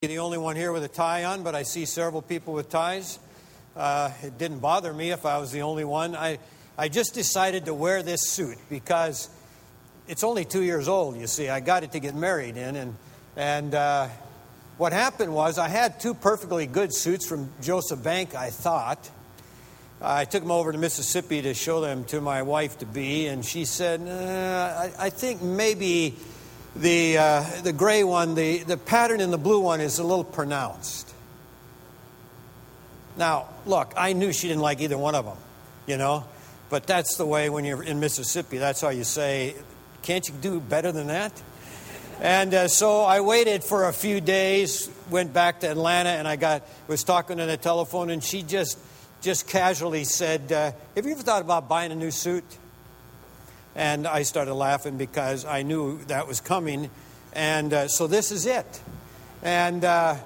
the only one here with a tie on, but I see several people with ties. Uh, it didn't bother me if I was the only one. I, I just decided to wear this suit because it's only two years old, you see. I got it to get married in. And, and uh, what happened was I had two perfectly good suits from Joseph Bank, I thought. I took them over to Mississippi to show them to my wife to be, and she said, uh, I, I think maybe the, uh, the gray one, the, the pattern in the blue one is a little pronounced. Now, look, I knew she didn't like either one of them, you know, but that's the way when you're in Mississippi, that's how you say, can't you do better than that? And uh, so I waited for a few days, went back to Atlanta, and I got was talking on the telephone, and she just just casually said, uh, "Have you ever thought about buying a new suit?" And I started laughing because I knew that was coming. And uh, so this is it. And uh,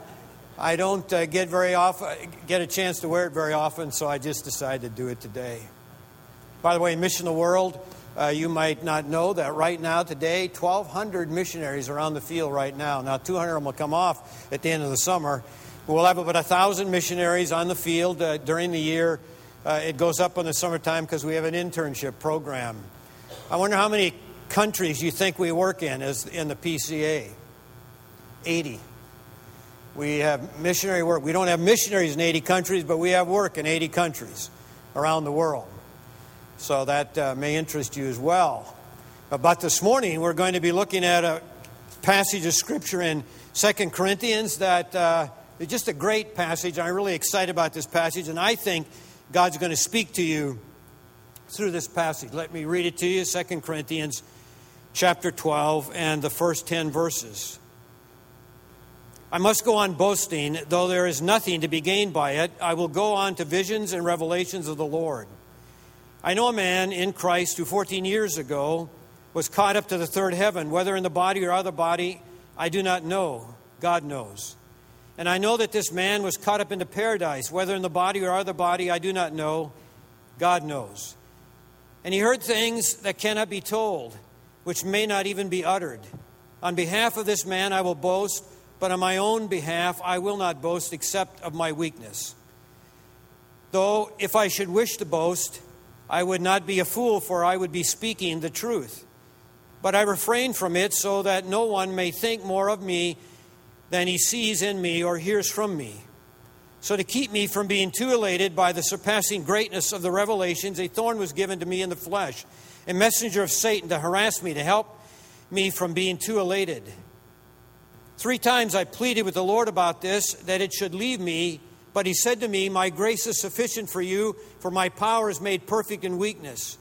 I don't uh, get very often get a chance to wear it very often, so I just decided to do it today. By the way, Mission the World, uh, you might not know that right now, today, 1,200 missionaries are on the field right now. Now, 200 of them will come off at the end of the summer. We'll have about 1,000 missionaries on the field uh, during the year. Uh, it goes up in the summertime because we have an internship program. I wonder how many countries you think we work in as in the PCA. 80. We have missionary work. We don't have missionaries in 80 countries, but we have work in 80 countries around the world. So that uh, may interest you as well. But this morning, we're going to be looking at a passage of Scripture in Second Corinthians that uh, is just a great passage. I'm really excited about this passage, and I think God's going to speak to you through this passage. Let me read it to you 2 Corinthians chapter 12 and the first 10 verses. I must go on boasting, though there is nothing to be gained by it. I will go on to visions and revelations of the Lord. I know a man in Christ who 14 years ago was caught up to the third heaven, whether in the body or other body, I do not know. God knows. And I know that this man was caught up into paradise, whether in the body or other body, I do not know. God knows. And he heard things that cannot be told, which may not even be uttered. On behalf of this man I will boast, but on my own behalf I will not boast except of my weakness. Though if I should wish to boast, I would not be a fool, for I would be speaking the truth. But I refrain from it so that no one may think more of me than he sees in me or hears from me. So, to keep me from being too elated by the surpassing greatness of the revelations, a thorn was given to me in the flesh, a messenger of Satan to harass me, to help me from being too elated. Three times I pleaded with the Lord about this, that it should leave me, but he said to me, My grace is sufficient for you, for my power is made perfect in weakness.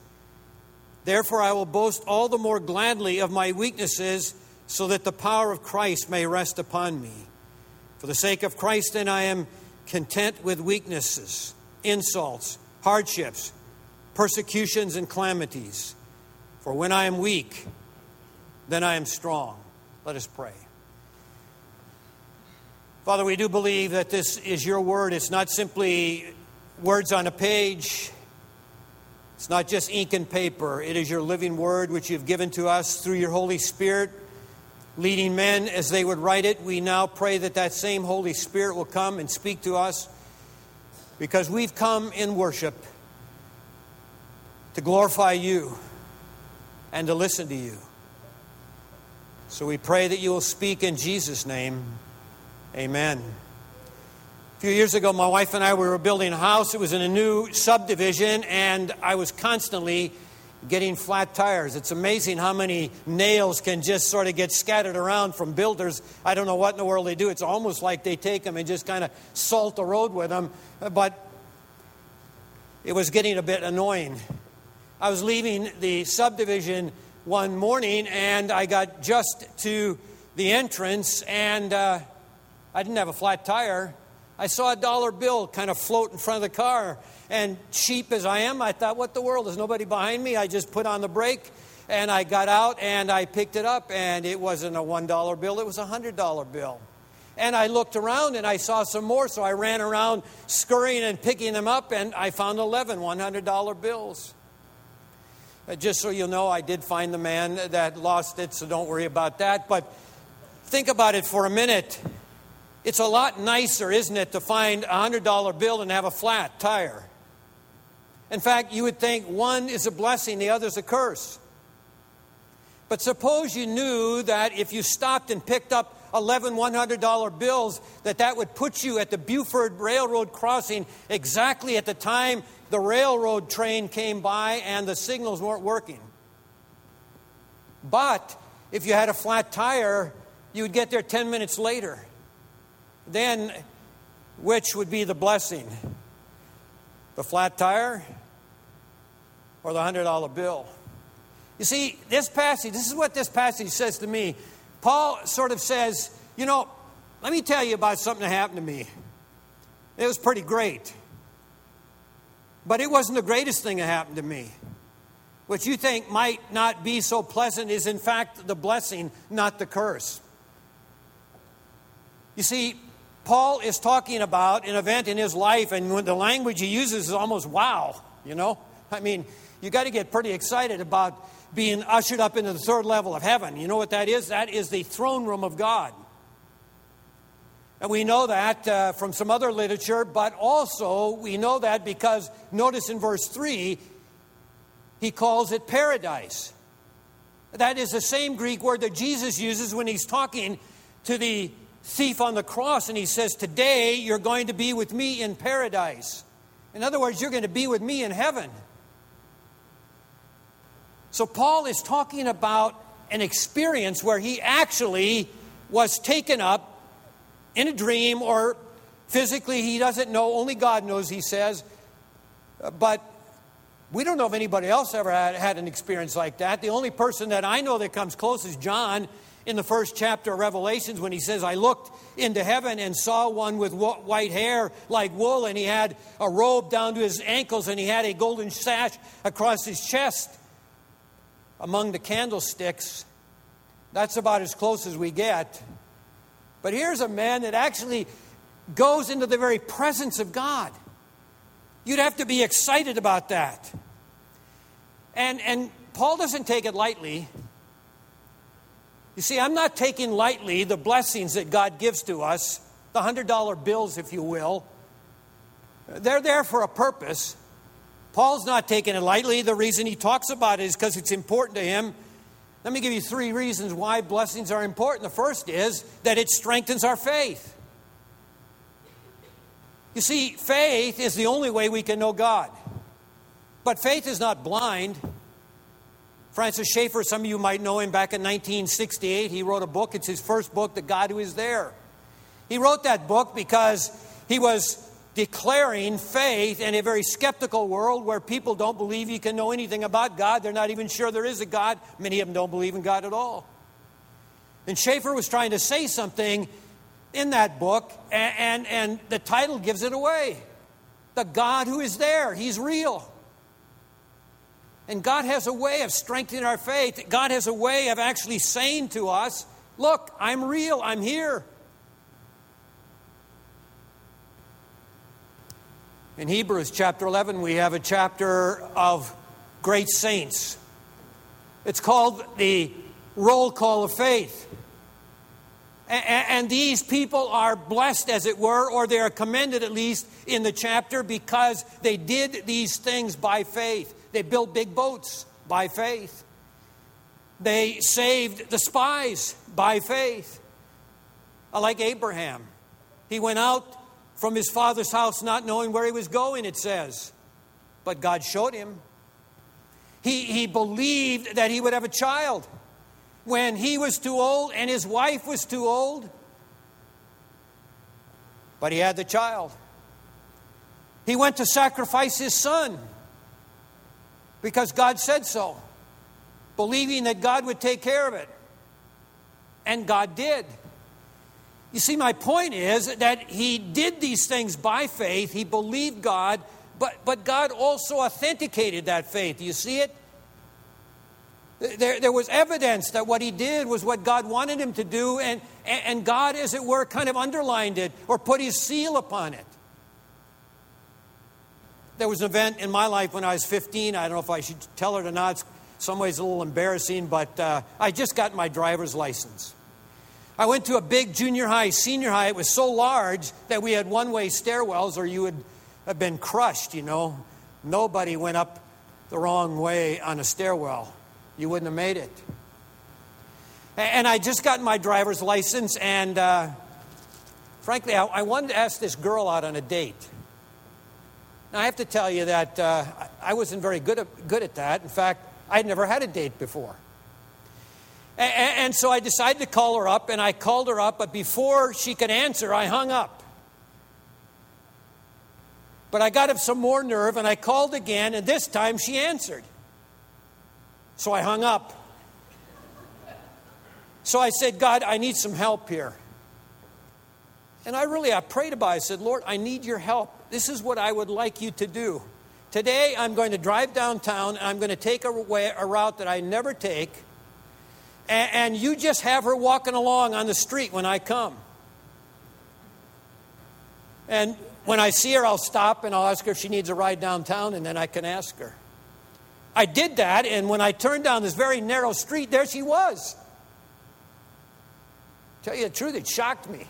Therefore, I will boast all the more gladly of my weaknesses, so that the power of Christ may rest upon me. For the sake of Christ, then, I am content with weaknesses, insults, hardships, persecutions, and calamities. For when I am weak, then I am strong. Let us pray. Father, we do believe that this is your word. It's not simply words on a page. It's not just ink and paper. It is your living word which you've given to us through your Holy Spirit leading men as they would write it. We now pray that that same Holy Spirit will come and speak to us because we've come in worship to glorify you and to listen to you. So we pray that you will speak in Jesus' name. Amen. A few years ago, my wife and I we were building a house. It was in a new subdivision, and I was constantly getting flat tires. It's amazing how many nails can just sort of get scattered around from builders. I don't know what in the world they do. It's almost like they take them and just kind of salt the road with them. But it was getting a bit annoying. I was leaving the subdivision one morning and I got just to the entrance and uh, I didn't have a flat tire. I saw a dollar bill kind of float in front of the car and cheap as I am, I thought, what the world? There's nobody behind me. I just put on the brake and I got out and I picked it up, and it wasn't a $1 bill, it was a $100 bill. And I looked around and I saw some more, so I ran around scurrying and picking them up, and I found 11 $100 bills. Uh, just so you know, I did find the man that lost it, so don't worry about that. But think about it for a minute. It's a lot nicer, isn't it, to find a $100 bill and have a flat tire? In fact, you would think one is a blessing, the other is a curse. But suppose you knew that if you stopped and picked up 11 $100 bills, that that would put you at the Buford Railroad crossing exactly at the time the railroad train came by and the signals weren't working. But if you had a flat tire, you would get there 10 minutes later. Then, which would be the blessing? The flat tire or the $100 bill? You see, this passage, this is what this passage says to me. Paul sort of says, you know, let me tell you about something that happened to me. It was pretty great. But it wasn't the greatest thing that happened to me. What you think might not be so pleasant is, in fact, the blessing, not the curse. You see, Paul is talking about an event in his life, and the language he uses is almost wow, you know? I mean, you got to get pretty excited about being ushered up into the third level of heaven. You know what that is? That is the throne room of God. And we know that uh, from some other literature, but also we know that because notice in verse 3, he calls it paradise. That is the same Greek word that Jesus uses when he's talking to the thief on the cross and he says, Today you're going to be with me in paradise. In other words, you're going to be with me in heaven. So, Paul is talking about an experience where he actually was taken up in a dream or physically, he doesn't know, only God knows, he says. But we don't know if anybody else ever had, had an experience like that. The only person that I know that comes close is John in the first chapter of Revelations when he says, I looked into heaven and saw one with white hair like wool, and he had a robe down to his ankles, and he had a golden sash across his chest among the candlesticks. That's about as close as we get. But here's a man that actually goes into the very presence of God. You'd have to be excited about that. And, and Paul doesn't take it lightly. You see, I'm not taking lightly the blessings that God gives to us, the $100 bills, if you will. They're there for a purpose. Paul's not taking it lightly. The reason he talks about it is because it's important to him. Let me give you three reasons why blessings are important. The first is that it strengthens our faith. You see, faith is the only way we can know God. But faith is not blind. Francis Schaeffer, some of you might know him back in 1968. He wrote a book. It's his first book, The God Who Is There. He wrote that book because he was declaring faith in a very skeptical world where people don't believe you can know anything about God. They're not even sure there is a God. Many of them don't believe in God at all. And Schaeffer was trying to say something in that book, and, and, and the title gives it away. The God who is there, He's real. And God has a way of strengthening our faith. God has a way of actually saying to us, Look, I'm real, I'm here. In Hebrews chapter 11, we have a chapter of great saints. It's called the roll call of faith. And these people are blessed, as it were, or they are commended at least in the chapter because they did these things by faith. They built big boats by faith. They saved the spies by faith. Like Abraham, he went out from his father's house, not knowing where he was going, it says. But God showed him. He, he believed that he would have a child when he was too old and his wife was too old. But he had the child. He went to sacrifice his son because God said so, believing that God would take care of it. And God did. You see, my point is that he did these things by faith. He believed God, but, but God also authenticated that faith. Do you see it? There, there was evidence that what he did was what God wanted him to do, and, and God, as it were, kind of underlined it or put his seal upon it. There was an event in my life when I was 15. I don't know if I should tell it or not. It's some ways a little embarrassing, but uh, I just got my driver's license. I went to a big junior high, senior high. It was so large that we had one way stairwells, or you would have been crushed, you know. Nobody went up the wrong way on a stairwell. You wouldn't have made it. And I just got my driver's license, and uh, frankly, I, I, wanted to ask this girl out on a date. Now, I have to tell you that uh, I wasn't very good at, good at that. In fact, I'd never had a date before. And, and so I decided to call her up, and I called her up, but before she could answer, I hung up. But I got up some more nerve, and I called again, and this time she answered. So I hung up. So I said, God, I need some help here. And I really, I prayed about it. I said, Lord, I need your help. This is what I would like you to do. Today, I'm going to drive downtown and I'm going to take a, way, a route that I never take. And, and you just have her walking along on the street when I come. And when I see her, I'll stop and I'll ask her if she needs a ride downtown, and then I can ask her. I did that, and when I turned down this very narrow street, there she was. Tell you the truth, it shocked me.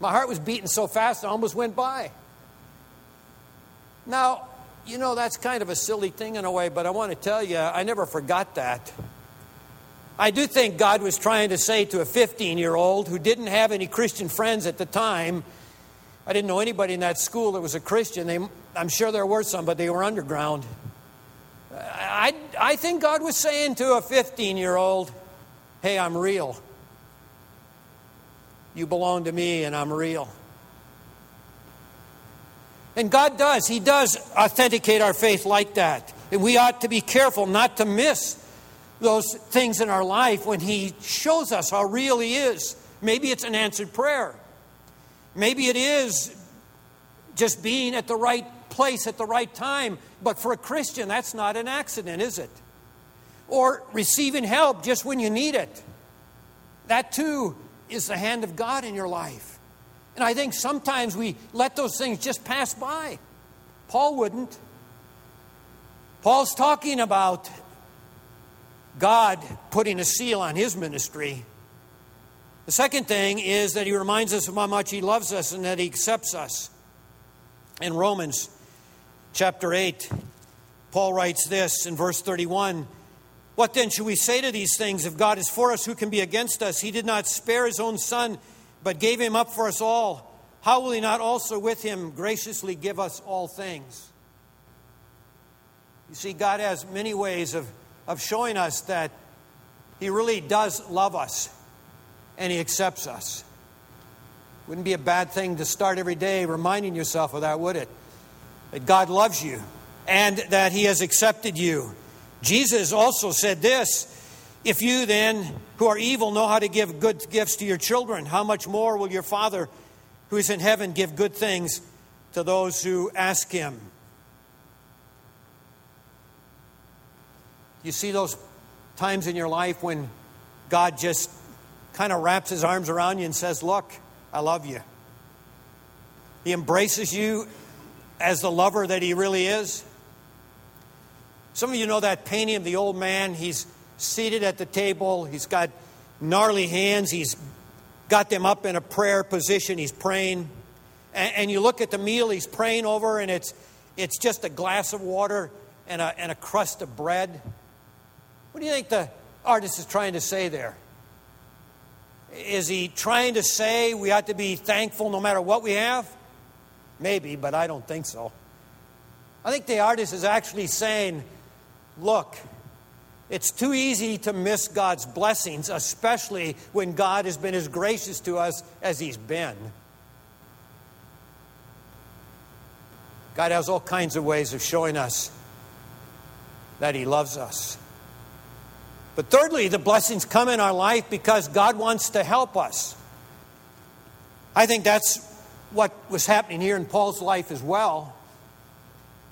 My heart was beating so fast, I almost went by. Now, you know, that's kind of a silly thing in a way, but I want to tell you, I never forgot that. I do think God was trying to say to a 15 year old who didn't have any Christian friends at the time, I didn't know anybody in that school that was a Christian. They, I'm sure there were some, but they were underground. I, I think God was saying to a 15 year old, Hey, I'm real. You belong to me, and I'm real. And God does. He does authenticate our faith like that. And we ought to be careful not to miss those things in our life when He shows us how real He is. Maybe it's an answered prayer. Maybe it is just being at the right place at the right time. But for a Christian, that's not an accident, is it? Or receiving help just when you need it. That too is the hand of God in your life. And I think sometimes we let those things just pass by. Paul wouldn't. Paul's talking about God putting a seal on his ministry. The second thing is that he reminds us of how much he loves us and that he accepts us. In Romans chapter 8, Paul writes this in verse 31 What then should we say to these things? If God is for us, who can be against us? He did not spare his own son, but gave him up for us all. How will he not also with him graciously give us all things? You see, God has many ways of, of showing us that he really does love us and he accepts us. Wouldn't be a bad thing to start every day reminding yourself of that, would it? That God loves you and that He has accepted you. Jesus also said this If you then, who are evil, know how to give good gifts to your children, how much more will your Father who is in heaven give good things to those who ask Him? You see those times in your life when God just kind of wraps His arms around you and says, Look, I love you. He embraces you as the lover that he really is. Some of you know that painting of the old man. He's seated at the table, he's got gnarly hands, he's got them up in a prayer position, he's praying. And, and you look at the meal he's praying over, and it's, it's just a glass of water and a, and a crust of bread. What do you think the artist is trying to say there? Is he trying to say we ought to be thankful no matter what we have? Maybe, but I don't think so. I think the artist is actually saying, look, it's too easy to miss God's blessings, especially when God has been as gracious to us as He's been. God has all kinds of ways of showing us that He loves us. But thirdly, the blessings come in our life because God wants to help us. I think that's what was happening here in Paul's life as well.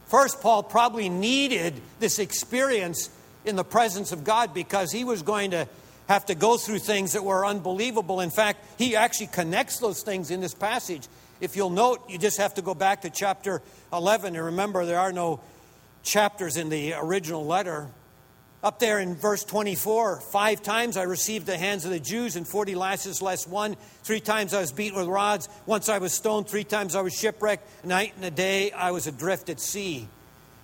First, Paul probably needed this experience in the presence of God because he was going to have to go through things that were unbelievable. In fact, he actually connects those things in this passage. If you'll note, you just have to go back to chapter 11 and remember there are no chapters in the original letter. Up there in verse 24, five times I received the hands of the Jews, and 40 lashes less one. Three times I was beaten with rods. Once I was stoned. Three times I was shipwrecked. Night and a day I was adrift at sea.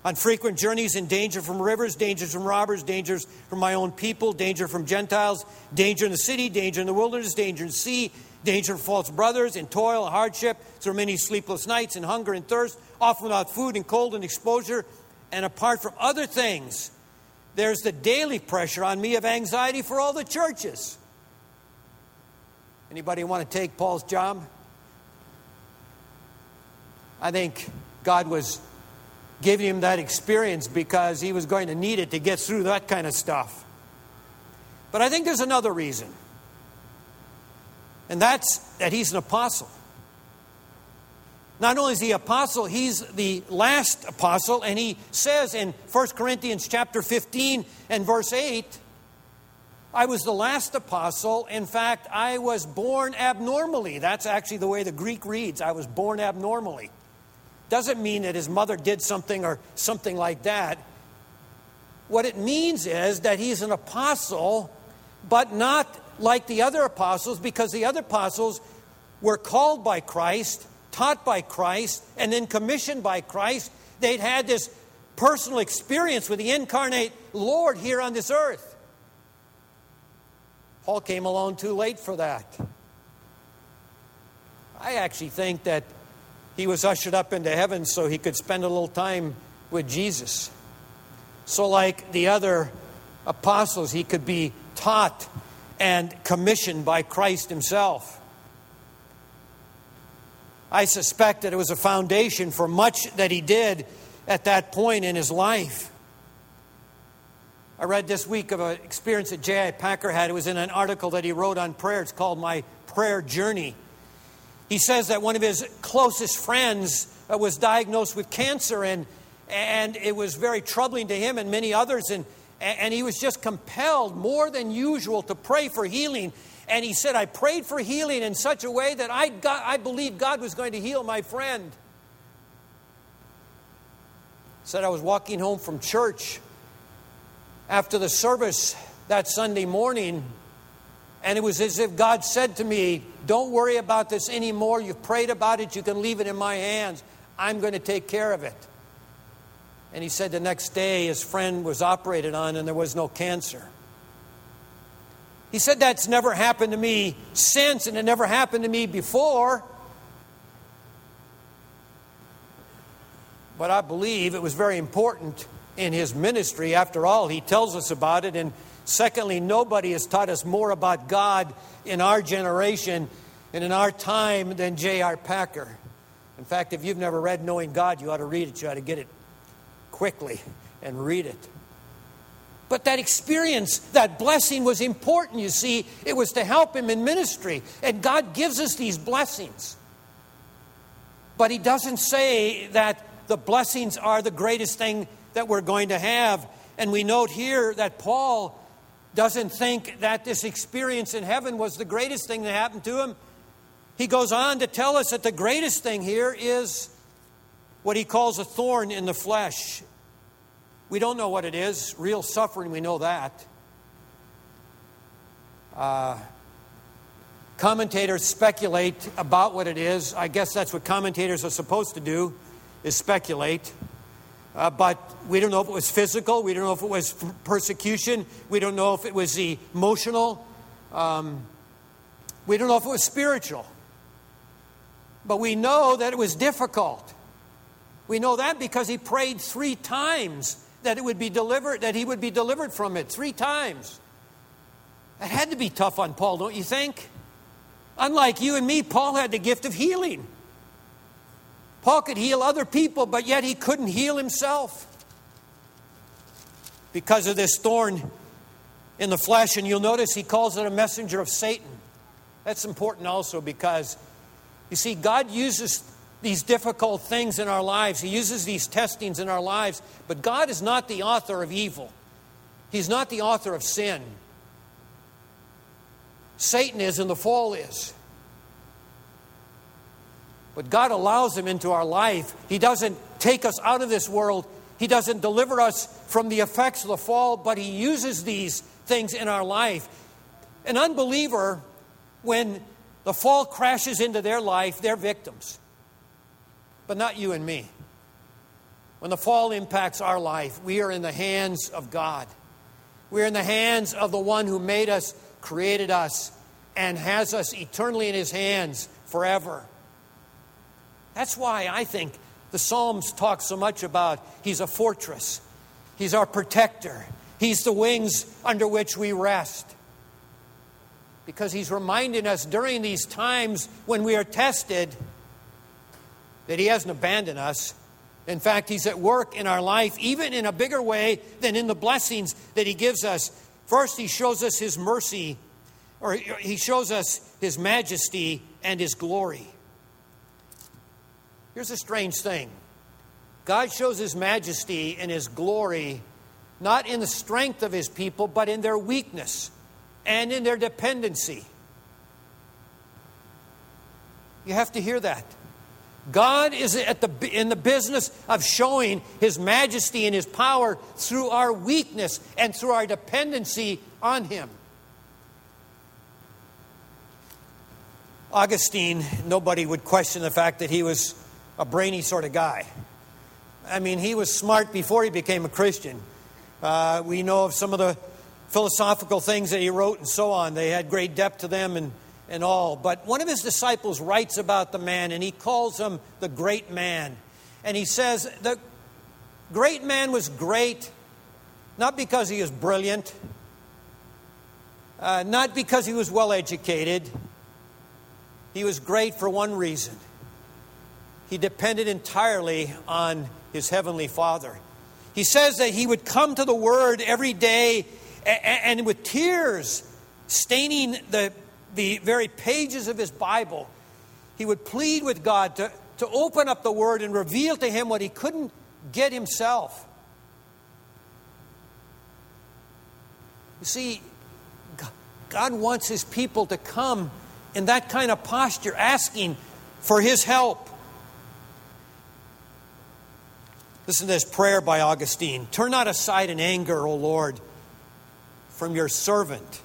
On frequent journeys, in danger from rivers, dangers from robbers, dangers from my own people, danger from Gentiles, danger in the city, danger in the wilderness, danger in the sea, danger from false brothers, in toil, and hardship, through many sleepless nights, and hunger and thirst, often without food, and cold and exposure. And apart from other things, there's the daily pressure on me of anxiety for all the churches. Anybody want to take Paul's job? I think God was giving him that experience because he was going to need it to get through that kind of stuff. But I think there's another reason. And that's that he's an apostle. Not only is he apostle, he's the last apostle, and he says in 1 Corinthians chapter 15 and verse 8, I was the last apostle. In fact, I was born abnormally. That's actually the way the Greek reads. I was born abnormally. Doesn't mean that his mother did something or something like that. What it means is that he's an apostle, but not like the other apostles, because the other apostles were called by Christ taught by Christ, and then commissioned by Christ. They'd had this personal experience with the incarnate Lord here on this earth. Paul came along too late for that. I actually think that he was ushered up into heaven so he could spend a little time with Jesus. So, like the other apostles, he could be taught and commissioned by Christ himself. I suspect that it was a foundation for much that he did at that point in his life. I read this week of an experience that J.I. Packer had. It was in an article that he wrote on prayer. It's called My Prayer Journey. He says that one of his closest friends uh, was diagnosed with cancer, and, and it was very troubling to him and many others. And, and he was just compelled more than usual to pray for healing. And he said, I prayed for healing in such a way that I, got, I believed God was going to heal my friend. Said I was walking home from church after the service that Sunday morning, and it was as if God said to me, Don't worry about this anymore. You've prayed about it. You can leave it in my hands. I'm going to take care of it. And he said the next day his friend was operated on and there was no cancer. He said, That's never happened to me since, and it never happened to me before. But I believe it was very important in his ministry. After all, he tells us about it. And secondly, nobody has taught us more about God in our generation and in our time than J.I. Packer. In fact, if you've never read Knowing God, you ought to read it. You ought to get it quickly and read it. But that experience, that blessing was important, you see. It was to help him in ministry. And God gives us these blessings. But He doesn't say that the blessings are the greatest thing that we're going to have. And we note here that Paul doesn't think that this experience in heaven was the greatest thing that happened to him. He goes on to tell us that the greatest thing here is what he calls a thorn in the flesh. We don't know what it is. Real suffering, we know that. Uh, commentators speculate about what it is. I guess that's what commentators are supposed to do, is speculate. Uh, but we don't know if it was physical. We don't know if it was persecution. We don't know if it was emotional. Um, we don't know if it was spiritual. But we know that it was difficult. We know that because he prayed three times that it would be delivered, that he would be delivered from it three times. That had to be tough on Paul, don't you think? Unlike you and me, Paul had the gift of healing. Paul could heal other people, but yet he couldn't heal himself because of this thorn in the flesh. And you'll notice he calls it a messenger of Satan. That's important also because, you see, God uses these difficult things in our lives. He uses these testings in our lives. But God is not the author of evil, He's not the author of sin. Satan is and the fall is. But God allows him into our life. He doesn't take us out of this world, He doesn't deliver us from the effects of the fall, but He uses these things in our life. An unbeliever, when the fall crashes into their life, they're victims. But not you and me. When the fall impacts our life, we are in the hands of God. We're in the hands of the one who made us, created us, and has us eternally in his hands forever. That's why I think the Psalms talk so much about He's a fortress, He's our protector, He's the wings under which we rest. Because He's reminding us during these times when we are tested that He hasn't abandoned us. In fact, He's at work in our life, even in a bigger way than in the blessings that He gives us. First, He shows us His mercy, or He shows us His majesty and His glory. Here's a strange thing God shows His majesty and His glory not in the strength of His people, but in their weakness and in their dependency. You have to hear that. God is at the, in the business of showing His majesty and His power through our weakness and through our dependency on Him. Augustine, nobody would question the fact that he was a brainy sort of guy. I mean, he was smart before he became a Christian. Uh, we know of some of the philosophical things that he wrote and so on. They had great depth to them and, and all. But one of his disciples writes about the man, and he calls him the great man. And he says, The great man was great not because he was brilliant, uh, not because he was well educated. He was great for one reason he depended entirely on his heavenly Father. He says that he would come to the Word every day and with tears staining the, the very pages of his Bible, he would plead with God to, to open up the Word and reveal to him what he couldn't get himself. You see, God wants his people to come in that kind of posture, asking for his help. Listen to this prayer by Augustine Turn not aside in anger, O Lord, from your servant,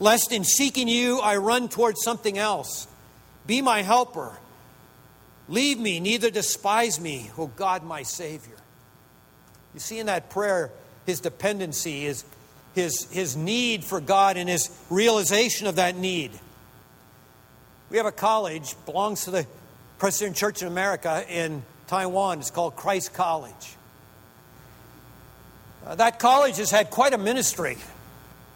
lest in seeking you I run towards something else. Be my helper. Leave me, neither despise me, O God, my Savior. You see in that prayer his dependency, his, his, his need for God, and his realization of that need. We have a college, belongs to the Presbyterian Church in America in Taiwan. It's called Christ College. Uh, that college has had quite a ministry.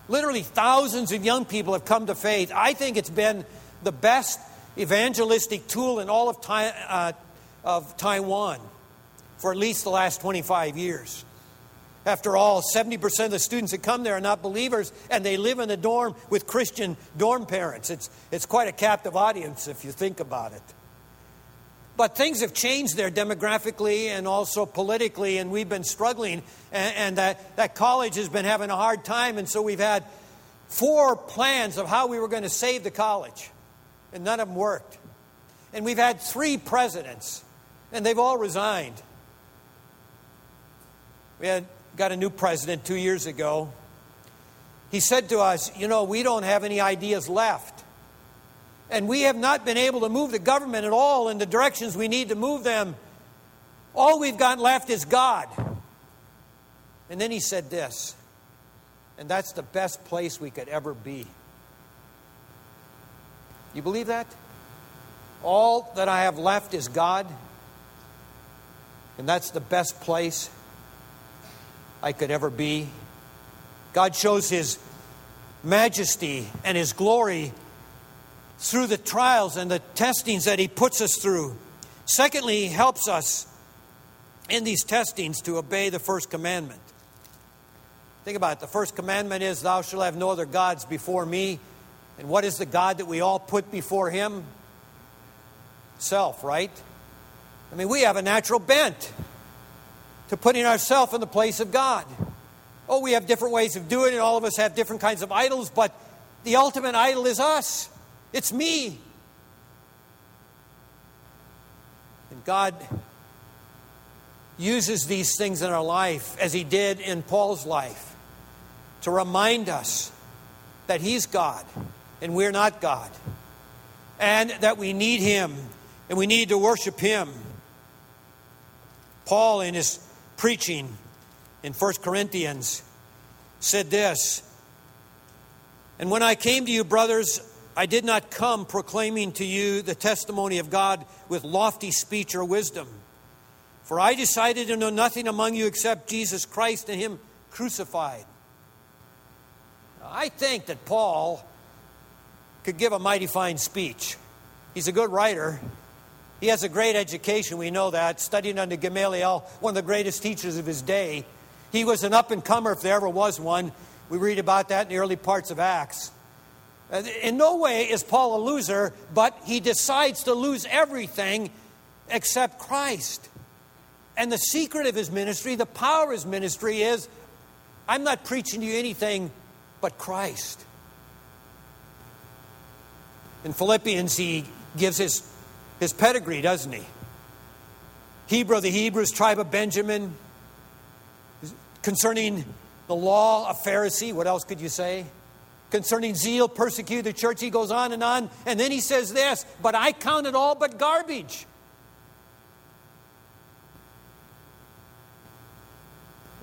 Literally, thousands of young people have come to faith. I think it's been the best evangelistic tool in all of, uh, of Taiwan for at least the last 25 years. After all, 70% of the students that come there are not believers, and they live in a dorm with Christian dorm parents. It's, it's quite a captive audience if you think about it. But things have changed there demographically and also politically, and we've been struggling. And, and that, that college has been having a hard time, and so we've had four plans of how we were going to save the college, and none of them worked. And we've had three presidents, and they've all resigned. We had got a new president two years ago. He said to us, You know, we don't have any ideas left. And we have not been able to move the government at all in the directions we need to move them. All we've got left is God. And then he said this, and that's the best place we could ever be. You believe that? All that I have left is God, and that's the best place I could ever be. God shows His majesty and His glory through the trials and the testings that He puts us through. Secondly, He helps us in these testings to obey the first commandment. Think about it. The first commandment is, Thou shalt have no other gods before me. And what is the God that we all put before Him? Self, right? I mean, we have a natural bent to putting ourselves in the place of God. Oh, we have different ways of doing it. All of us have different kinds of idols, but the ultimate idol is us. It's me. And God uses these things in our life, as he did in Paul's life, to remind us that he's God and we're not God, and that we need him and we need to worship him. Paul, in his preaching in 1 Corinthians, said this And when I came to you, brothers, I did not come proclaiming to you the testimony of God with lofty speech or wisdom. For I decided to know nothing among you except Jesus Christ and Him crucified. I think that Paul could give a mighty fine speech. He's a good writer. He has a great education, we know that, studying under Gamaliel, one of the greatest teachers of his day. He was an up and comer, if there ever was one. We read about that in the early parts of Acts. Uh, in no way is Paul a loser, but he decides to lose everything except Christ. And the secret of his ministry, the power of his ministry is I'm not preaching to you anything but Christ. In Philippians, he gives his, his pedigree, doesn't he? Hebrew the Hebrews, tribe of Benjamin, concerning the law, a Pharisee. What else could you say? Concerning zeal, persecute the church. He goes on and on. And then he says this, but I count it all but garbage.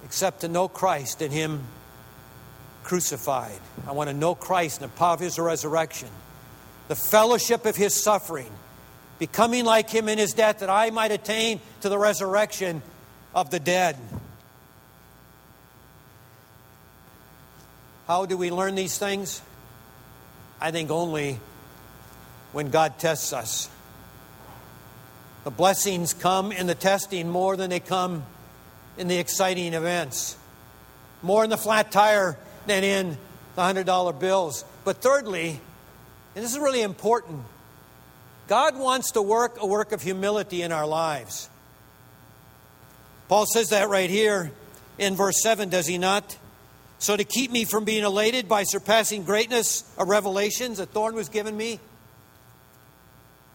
Except to know Christ and Him crucified. I want to know Christ and the power of His resurrection, the fellowship of His suffering, becoming like Him in His death, that I might attain to the resurrection of the dead. How do we learn these things? I think only when God tests us. The blessings come in the testing more than they come in the exciting events, more in the flat tire than in the $100 bills. But thirdly, and this is really important, God wants to work a work of humility in our lives. Paul says that right here in verse 7, does he not? So, to keep me from being elated by surpassing greatness of revelations, a thorn was given me.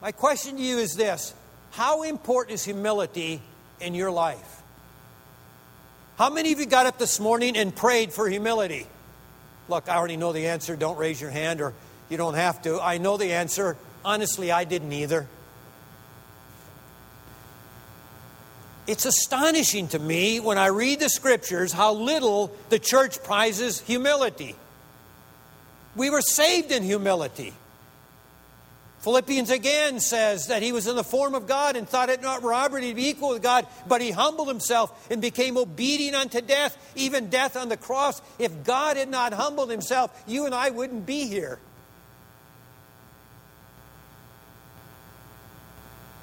My question to you is this How important is humility in your life? How many of you got up this morning and prayed for humility? Look, I already know the answer. Don't raise your hand, or you don't have to. I know the answer. Honestly, I didn't either. It's astonishing to me when I read the scriptures how little the church prizes humility. We were saved in humility. Philippians again says that he was in the form of God and thought it not robbery to be equal with God, but he humbled himself and became obedient unto death, even death on the cross. If God had not humbled himself, you and I wouldn't be here.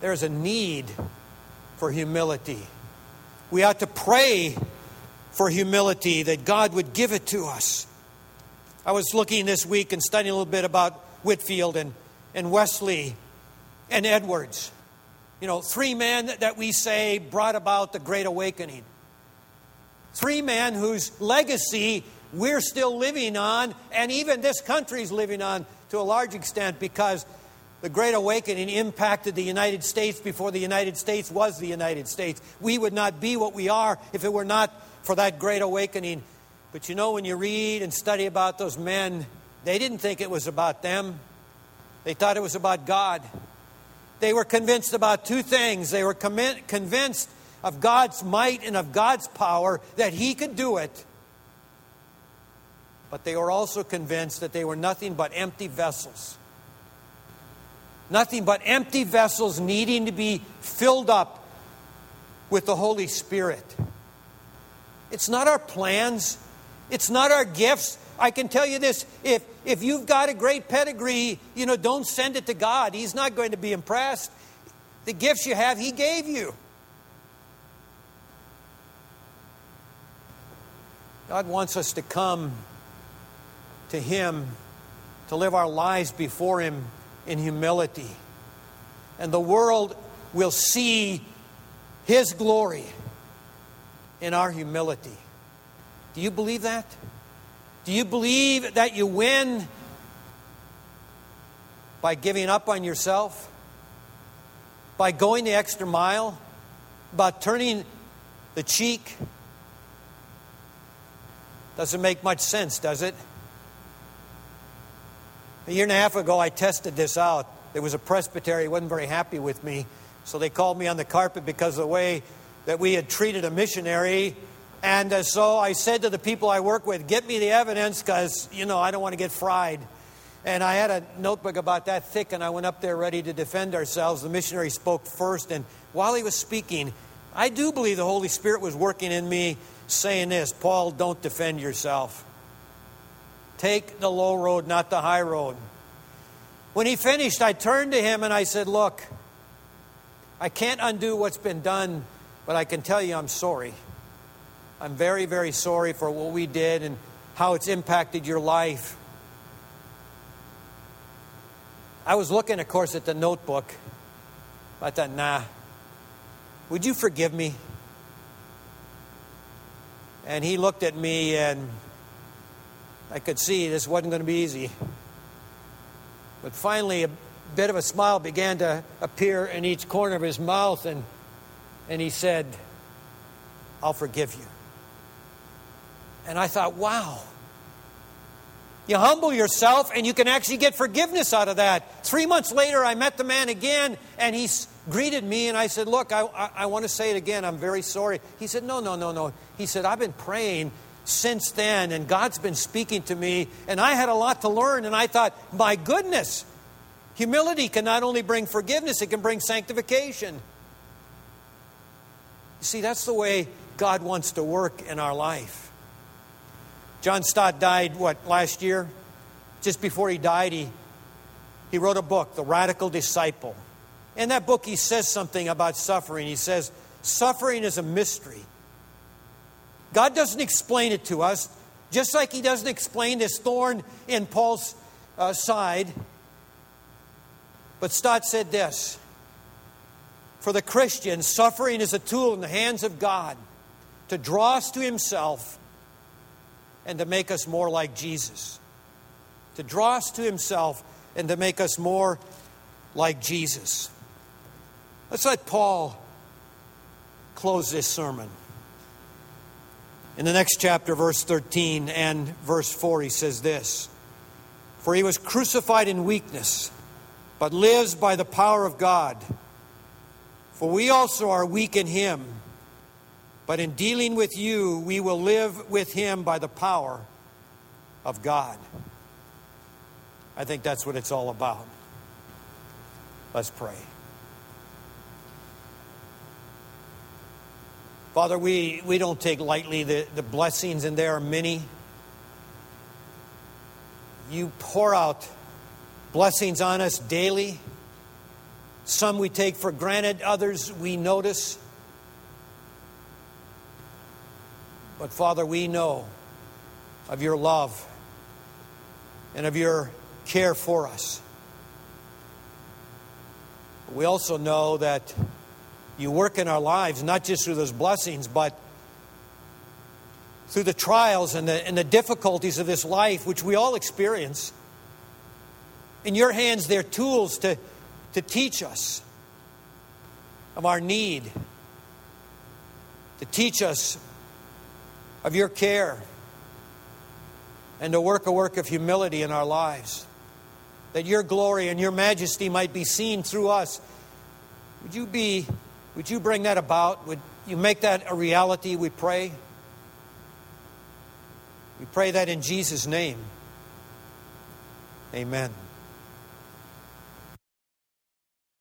There's a need for humility. We ought to pray for humility that God would give it to us. I was looking this week and studying a little bit about Whitefield and, and Wesley and Edwards. You know, three men that we say brought about the Great Awakening. Three men whose legacy we're still living on, and even this country's living on to a large extent because the Great Awakening impacted the United States before the United States was the United States. We would not be what we are if it were not for that Great Awakening. But you know, when you read and study about those men, they didn't think it was about them, they thought it was about God. They were convinced about two things. They were convinced of God's might and of God's power that He could do it. But they were also convinced that they were nothing but empty vessels Nothing but empty vessels needing to be filled up with the Holy Spirit. It's not our plans, it's not our gifts. I can tell you this if, if you've got a great pedigree, you know, don't send it to God. He's not going to be impressed. The gifts you have, He gave you. God wants us to come to Him, to live our lives before Him in humility. And the world will see His glory in our humility. Do you believe that? Do you believe that you win by giving up on yourself? By going the extra mile? By turning the cheek. Doesn't make much sense, does it? A year and a half ago, I tested this out. There was a presbytery who wasn't very happy with me, so they called me on the carpet because of the way that we had treated a missionary. And uh, so I said to the people I work with, Get me the evidence because, you know, I don't want to get fried. And I had a notebook about that thick, and I went up there ready to defend ourselves. The missionary spoke first, and while he was speaking, I do believe the Holy Spirit was working in me saying this Paul, don't defend yourself. Take the low road, not the high road. When he finished, I turned to him and I said, Look, I can't undo what's been done, but I can tell you I'm sorry. I'm very, very sorry for what we did and how it's impacted your life. I was looking, of course, at the notebook. I thought, nah, would you forgive me? And he looked at me, and I could see this wasn't going to be easy. But finally, a bit of a smile began to appear in each corner of his mouth, and, and he said, I'll forgive you. And I thought, wow. You humble yourself, and you can actually get forgiveness out of that. Three months later, I met the man again, and he greeted me, and I said, Look, I, I, I want to say it again. I'm very sorry. He said, No, no, no, no. He said, I've been praying since then, and God's been speaking to me, and I had a lot to learn, and I thought, My goodness, humility can not only bring forgiveness, it can bring sanctification. You see, that's the way God wants to work in our life. John Stott died, what, last year? Just before he died, he, he wrote a book, The Radical Disciple. In that book, he says something about suffering. He says, Suffering is a mystery. God doesn't explain it to us, just like he doesn't explain this thorn in Paul's uh, side. But Stott said this For the Christian, suffering is a tool in the hands of God to draw us to himself and to make us more like Jesus. To draw us to Himself and to make us more like Jesus. Let's let Paul close this sermon. In the next chapter, verse 13 and verse 4, he says this For he was crucified in weakness, but lives by the power of God. For we also are weak in him but in dealing with you, we will live with him by the power of God. I think that's what it's all about. Let's pray. Father, we, we don't take lightly the, the blessings, and there are many. You pour out blessings on us daily. Some we take for granted, others we notice. But Father, we know of your love and of your care for us. We also know that you work in our lives, not just through those blessings, but through the trials and the, and the difficulties of this life, which we all experience. In your hands, they're tools to, to teach us of our need, to teach us of your care and to work a work of humility in our lives. That your glory and your majesty might be seen through us. Would you be would you bring that about? Would you make that a reality, we pray? We pray that in Jesus' name. Amen.